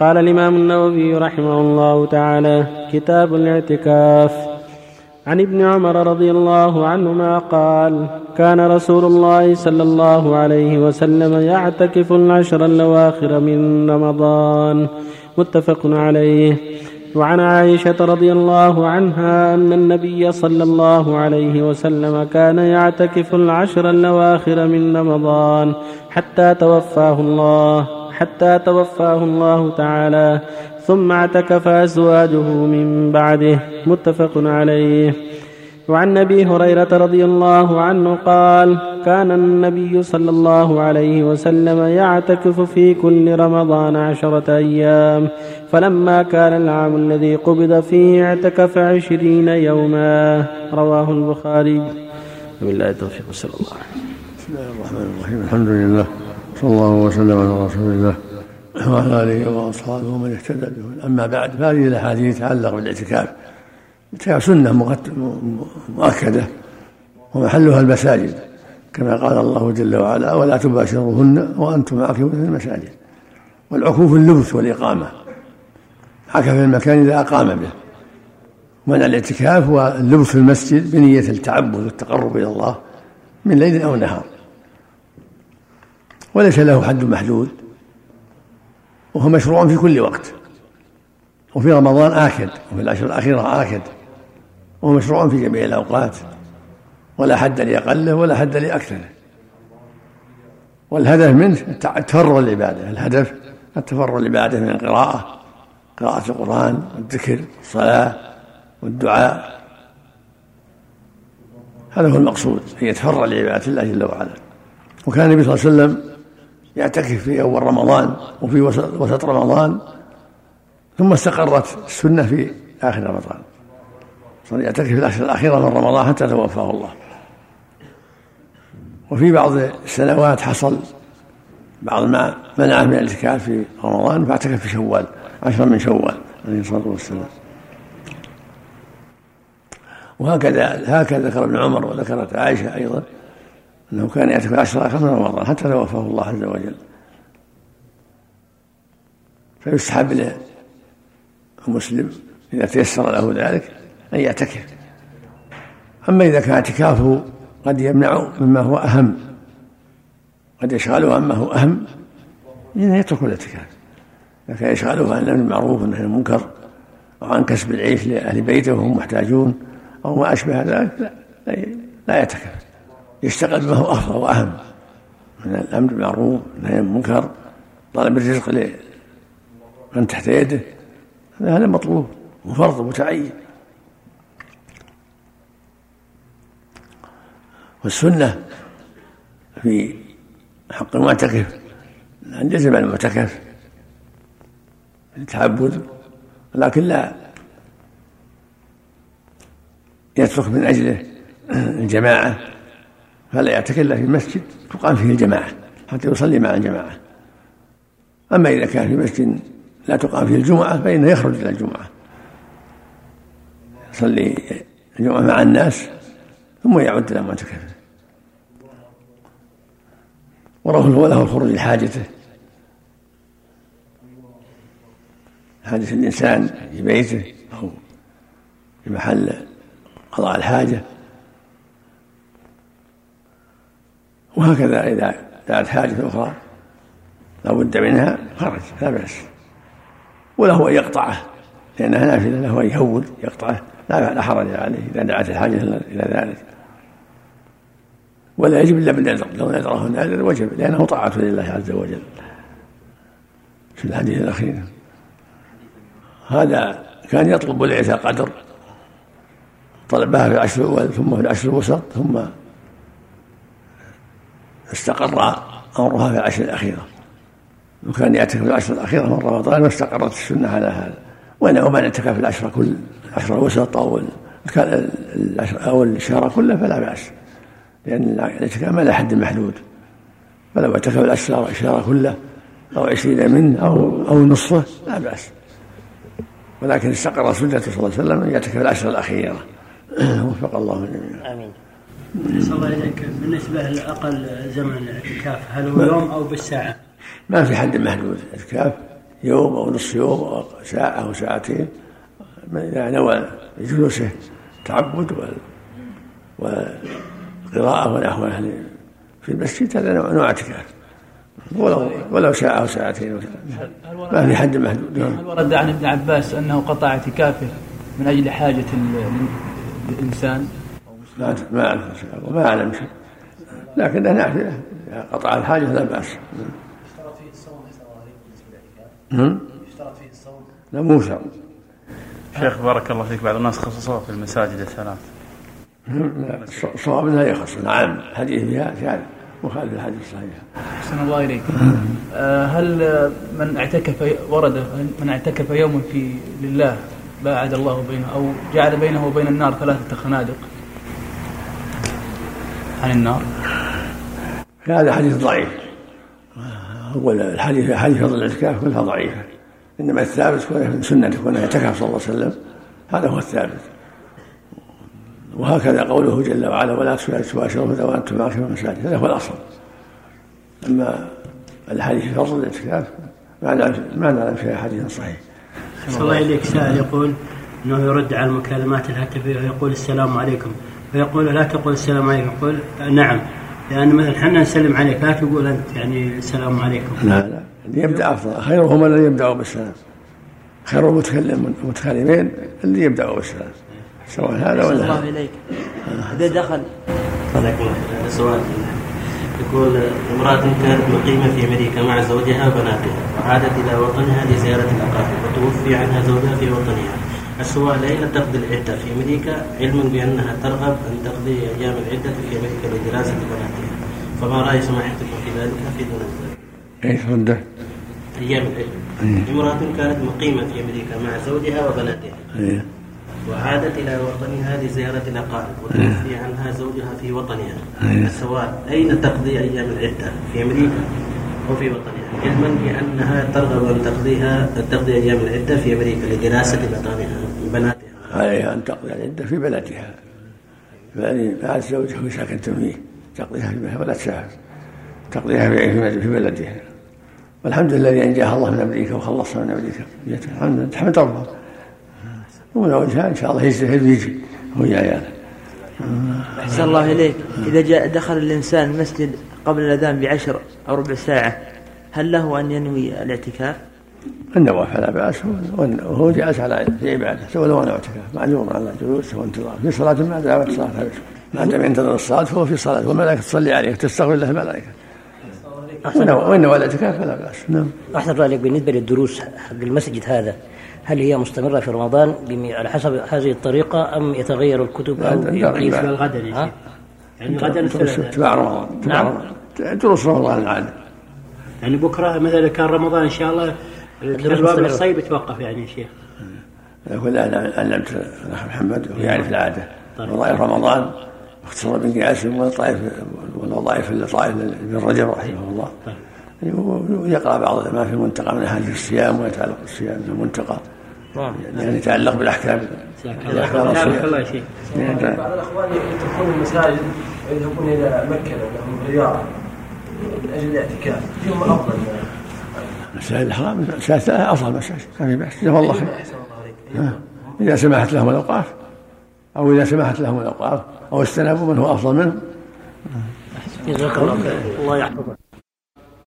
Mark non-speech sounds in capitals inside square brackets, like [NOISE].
قال الإمام النووي رحمه الله تعالى كتاب الاعتكاف. عن ابن عمر رضي الله عنهما قال كان رسول الله صلى الله عليه وسلم يعتكف العشر الأواخر من رمضان. متفق عليه. وعن عائشة رضي الله عنها أن النبي صلى الله عليه وسلم كان يعتكف العشر الأواخر من رمضان حتى توفاه الله. حتى توفاه الله تعالى ثم اعتكف أزواجه من بعده. متفق عليه. وعن أبي هريرة رضي الله عنه قال كان النبي صلى الله عليه وسلم يعتكف في كل رمضان عشرة أيام فلما كان العام الذي قبض فيه اعتكف عشرين يوما. رواه البخاري. وبالله التوفيق صلى الله عليه بسم الله الرحمن الرحيم الحمد لله. صلى الله وسلم على رسول الله وعلى آله وأصحابه ومن اهتدى به أما بعد فهذه الأحاديث تتعلق بالاعتكاف. الاعتكاف سنة مؤكدة ومحلها المساجد كما قال الله جل وعلا ولا تباشروهن وأنتم عاكفون في المساجد والعكوف اللبث والإقامة. عكف المكان إذا أقام به. من الاعتكاف هو اللبث في المسجد بنية التعبد والتقرب إلى الله من ليل أو نهار. وليس له حد محدود وهو مشروع في كل وقت. وفي رمضان آكد وفي العشر الأخيرة آكد وهو مشروع في جميع الأوقات. ولا حد لأقله ولا حد لأكثره والهدف منه التفرغ للعبادة. الهدف التفرغ للعبادة من القراءة قراءة القرآن والذكر والصلاة والدعاء. هذا هو المقصود أن يتفرغ لعبادة الله جل وعلا. وكان النبي صلى الله عليه وسلم يعتكف في أول رمضان وفي وسط رمضان ثم استقرت السنة في آخر رمضان. صار يعتكف في الأشهر الأخيرة من رمضان حتى توفاه الله. وفي بعض السنوات حصل بعض ما منعه من الاعتكاف في رمضان فاعتكف في شوال عشرا من شوال عليه الصلاة والسلام. وهكذا هكذا ذكر ابن عمر وذكرت عائشة أيضا. أنه كان يعتكف العشر الأخيرة من رمضان حتى توفاه الله عز وجل. فيستحب للمسلم إذا تيسر له ذلك أن يعتكف. أما إذا كان اعتكافه قد يمنع مما هو أهم قد يشغله عما هو أهم إنه يترك الاعتكاف. إذا كان يشغله عن الأمر المعروف عن المنكر أو عن كسب العيش لأهل بيته وهم محتاجون أو ما أشبه ذلك لا, لا يعتكف. يشتغل هو أفضل وأهم. من الأمر بالمعروف والنهي عن المنكر طلب الرزق لمن تحت يده هذا مطلوب وفرض متعين. والسنة في حق المعتكف أن يجب المعتكف التعبد لكن لا يترك من أجله [CLEARS THROAT] الجماعة. فلا يعتكف في مسجد تقام فيه الجماعة حتى يصلي مع الجماعة. أما إذا كان في مسجد لا تقام فيه الجمعة فإنه يخرج إلى الجمعة. يصلي الجمعة مع الناس ثم يعود إلى معتكفه وله الخروج لحاجته حاجة الإنسان في بيته أو في محل قضاء الحاجة. وهكذا إذا دعت حاجة أخرى لا بد منها خرج لا بأس. وله أن يقطعه لأنها نافلة له أن يهول يقطعه. لا حرج عليه إذا دعت الحاجة إلى ذلك. ولا يجب إلا بالنذر لو نذره النذر وجب لأنه طاعة لله عز وجل. في الحديث الأخير. هذا كان يطلب ليلة قدر. طلبها في العشر الأول ثم في العشر الوسط ثم استقر أمرها في العشر الأخيرة. وكان يعتكف في العشر الأخيرة من رمضان واستقرت السنة على هذا. وإنه من اعتكف العشر كل العشر الوسط أو أو الشهر كله فلا بأس. لأن الاعتكاف ما له حد محدود. فلو اعتكف العشر الشهر كله أو عشرين منه أو أو نصفه لا بأس. ولكن استقر سنة صلى الله عليه وسلم أن يعتكف العشر الأخيرة. [CLEARS THROAT] وفق الله الجميع. الله بالنسبة لأقل زمن الاعتكاف هل هو يوم أو بالساعة؟ ما في حد محدود. الاعتكاف يوم أو نصف يوم أو ساعة أو ساعتين إذا نوى جلوسه التعبد والقراءة ونحوها يعني في المسجد هذا نوع اعتكاف. ولو ولو ساعة أو ساعتين ما في حد محدود. هل ورد عن ابن عباس أنه قطع اعتكافه من أجل حاجة الإنسان ما ما أعلم ما أعلم شيء. لكن أنا أعرف قطع الحاجة لا بأس. يشترط فيه الصوم يشترط فيه الصوم. لا مو شرط شيخ بارك الله فيك. بعض الناس خصصوها في المساجد الثلاث. الصواب انها يخص. نعم الحديث فيها فعلا. مخالف الحديث الصحيح. أحسن الله إليك. آه، هل من اعتكف ورد من اعتكف يوما في لله باعد الله بينه أو جعل بينه وبين النار ثلاثة خنادق عن النار؟ هذا حديث ضعيف. هو الحديث حديث فضل الاعتكاف كلها ضعيفة. إنما الثابت من سنته كونه اعتكف صلى الله عليه وسلم هذا هو الثابت. وهكذا قوله جل وعلا ولا تباشرون وأنتم معكم المساجد هذا هو الأصل أما الحديث في فضل الاعتكاف ما نعلم ما نعلم فيها حديث صحيح. صلى الله عليك سائل يقول إنه يرد على المكالمات الهاتفية ويقول السلام عليكم فيقول لا تقول السلام عليكم. يقول نعم لأن مثلا إحنا نسلم عليك لا تقول أنت يعني السلام عليكم. لا لا. اللي يبدأ أفضل خيرهم الذي يبدا بالسلام. خير المتكلم المتكلمين اللي يبدا بالسلام. سواء هذا ولا الله إليك. إذا دخل. سؤال. يقول امرأة كانت مقيمة في أمريكا مع زوجها وبناتها وعادت إلى وطنها لزيارة الأقارب وتوفي عنها زوجها في وطنها. السؤال أين تقضي العدة في أمريكا علما بأنها ترغب أن تقضي أيام العدة في أمريكا لدراسة بناتها فما رأي سماحتكم في ذلك؟ في دون ذلك؟ إيش رده؟ أيام العدة. امرأة كانت مقيمة في أمريكا مع زوجها وبناتها. إيه. وعادت إلى وطنها لزيارة الأقارب وتوفي عنها زوجها في وطنها. السؤال أين تقضي أيام العدة في أمريكا أو في وطنها. علما بأنها ترغب أن تقضيها تقضي أيام العدة في أمريكا لدراسة بطانها بناتها. عليها أن تقضي العدة في بلدها بعد زوجها ساكنة فيه تقضيها في بلدها ولا تسافر. تقضيها في بلدها. والحمد لله الذي أنجاها الله من أمريكا وخلصها من أمريكا الحمد لله. تحمد الله ومن وجهها إن شاء الله يجتهد ويجي هو عياله أحسن الله إليك. إذا جاء دخل الإنسان المسجد قبل الأذان بعشر أو ربع ساعة هل له أن ينوي الاعتكاف؟ النوى فلا بأس وهو جالس على في عبادة سوى له اعتكاف معلوم على جلوس وانتظار في صلاة ما دامت الصلاة ما دام ينتظر الصلاة فهو في صلاة. والملائكة تصلي عليه تستغفر له الملائكة. وإن نوى الاعتكاف فلا بأس. نعم. أحسن رأيك بالنسبة للدروس حق المسجد هذا هل هي مستمرة في رمضان على حسب هذه الطريقة أم يتغير الكتب أو يضيف غدا يعني غدا تبع رمضان. نعم. دروس رمضان. العادة يعني بكرة مثلا كان رمضان إن شاء الله الباب الصيف يتوقف يعني يا شيخ. يقول أنا علمت الأخ محمد ويعرف العادة. طيب. وظائف رمضان اختصر بن قاسم والطائف والوظائف اللطائف بن رجب رحمه الله. طيب. ويقرأ بعض ما في المنتقى من احاديث الصيام ويتعلق بالصيام في المنتقى نعم. يعني يتعلق بالأحكام. الاحكام الله شيء بعض الأخوان يتركون المساجد ويذهبون إلى مكة لهم الرياض من أجل الاعتكاف. فيهم أفضل. مساجد الحرام مساجد أفضل مساجد ما في باس جزاهم الله خير. إذا سمحت لهم الاوقاف أو إذا سمحت لهم الاوقاف أو استنابوا من هو أفضل منهم جزاك الله خير. الله يحفظك.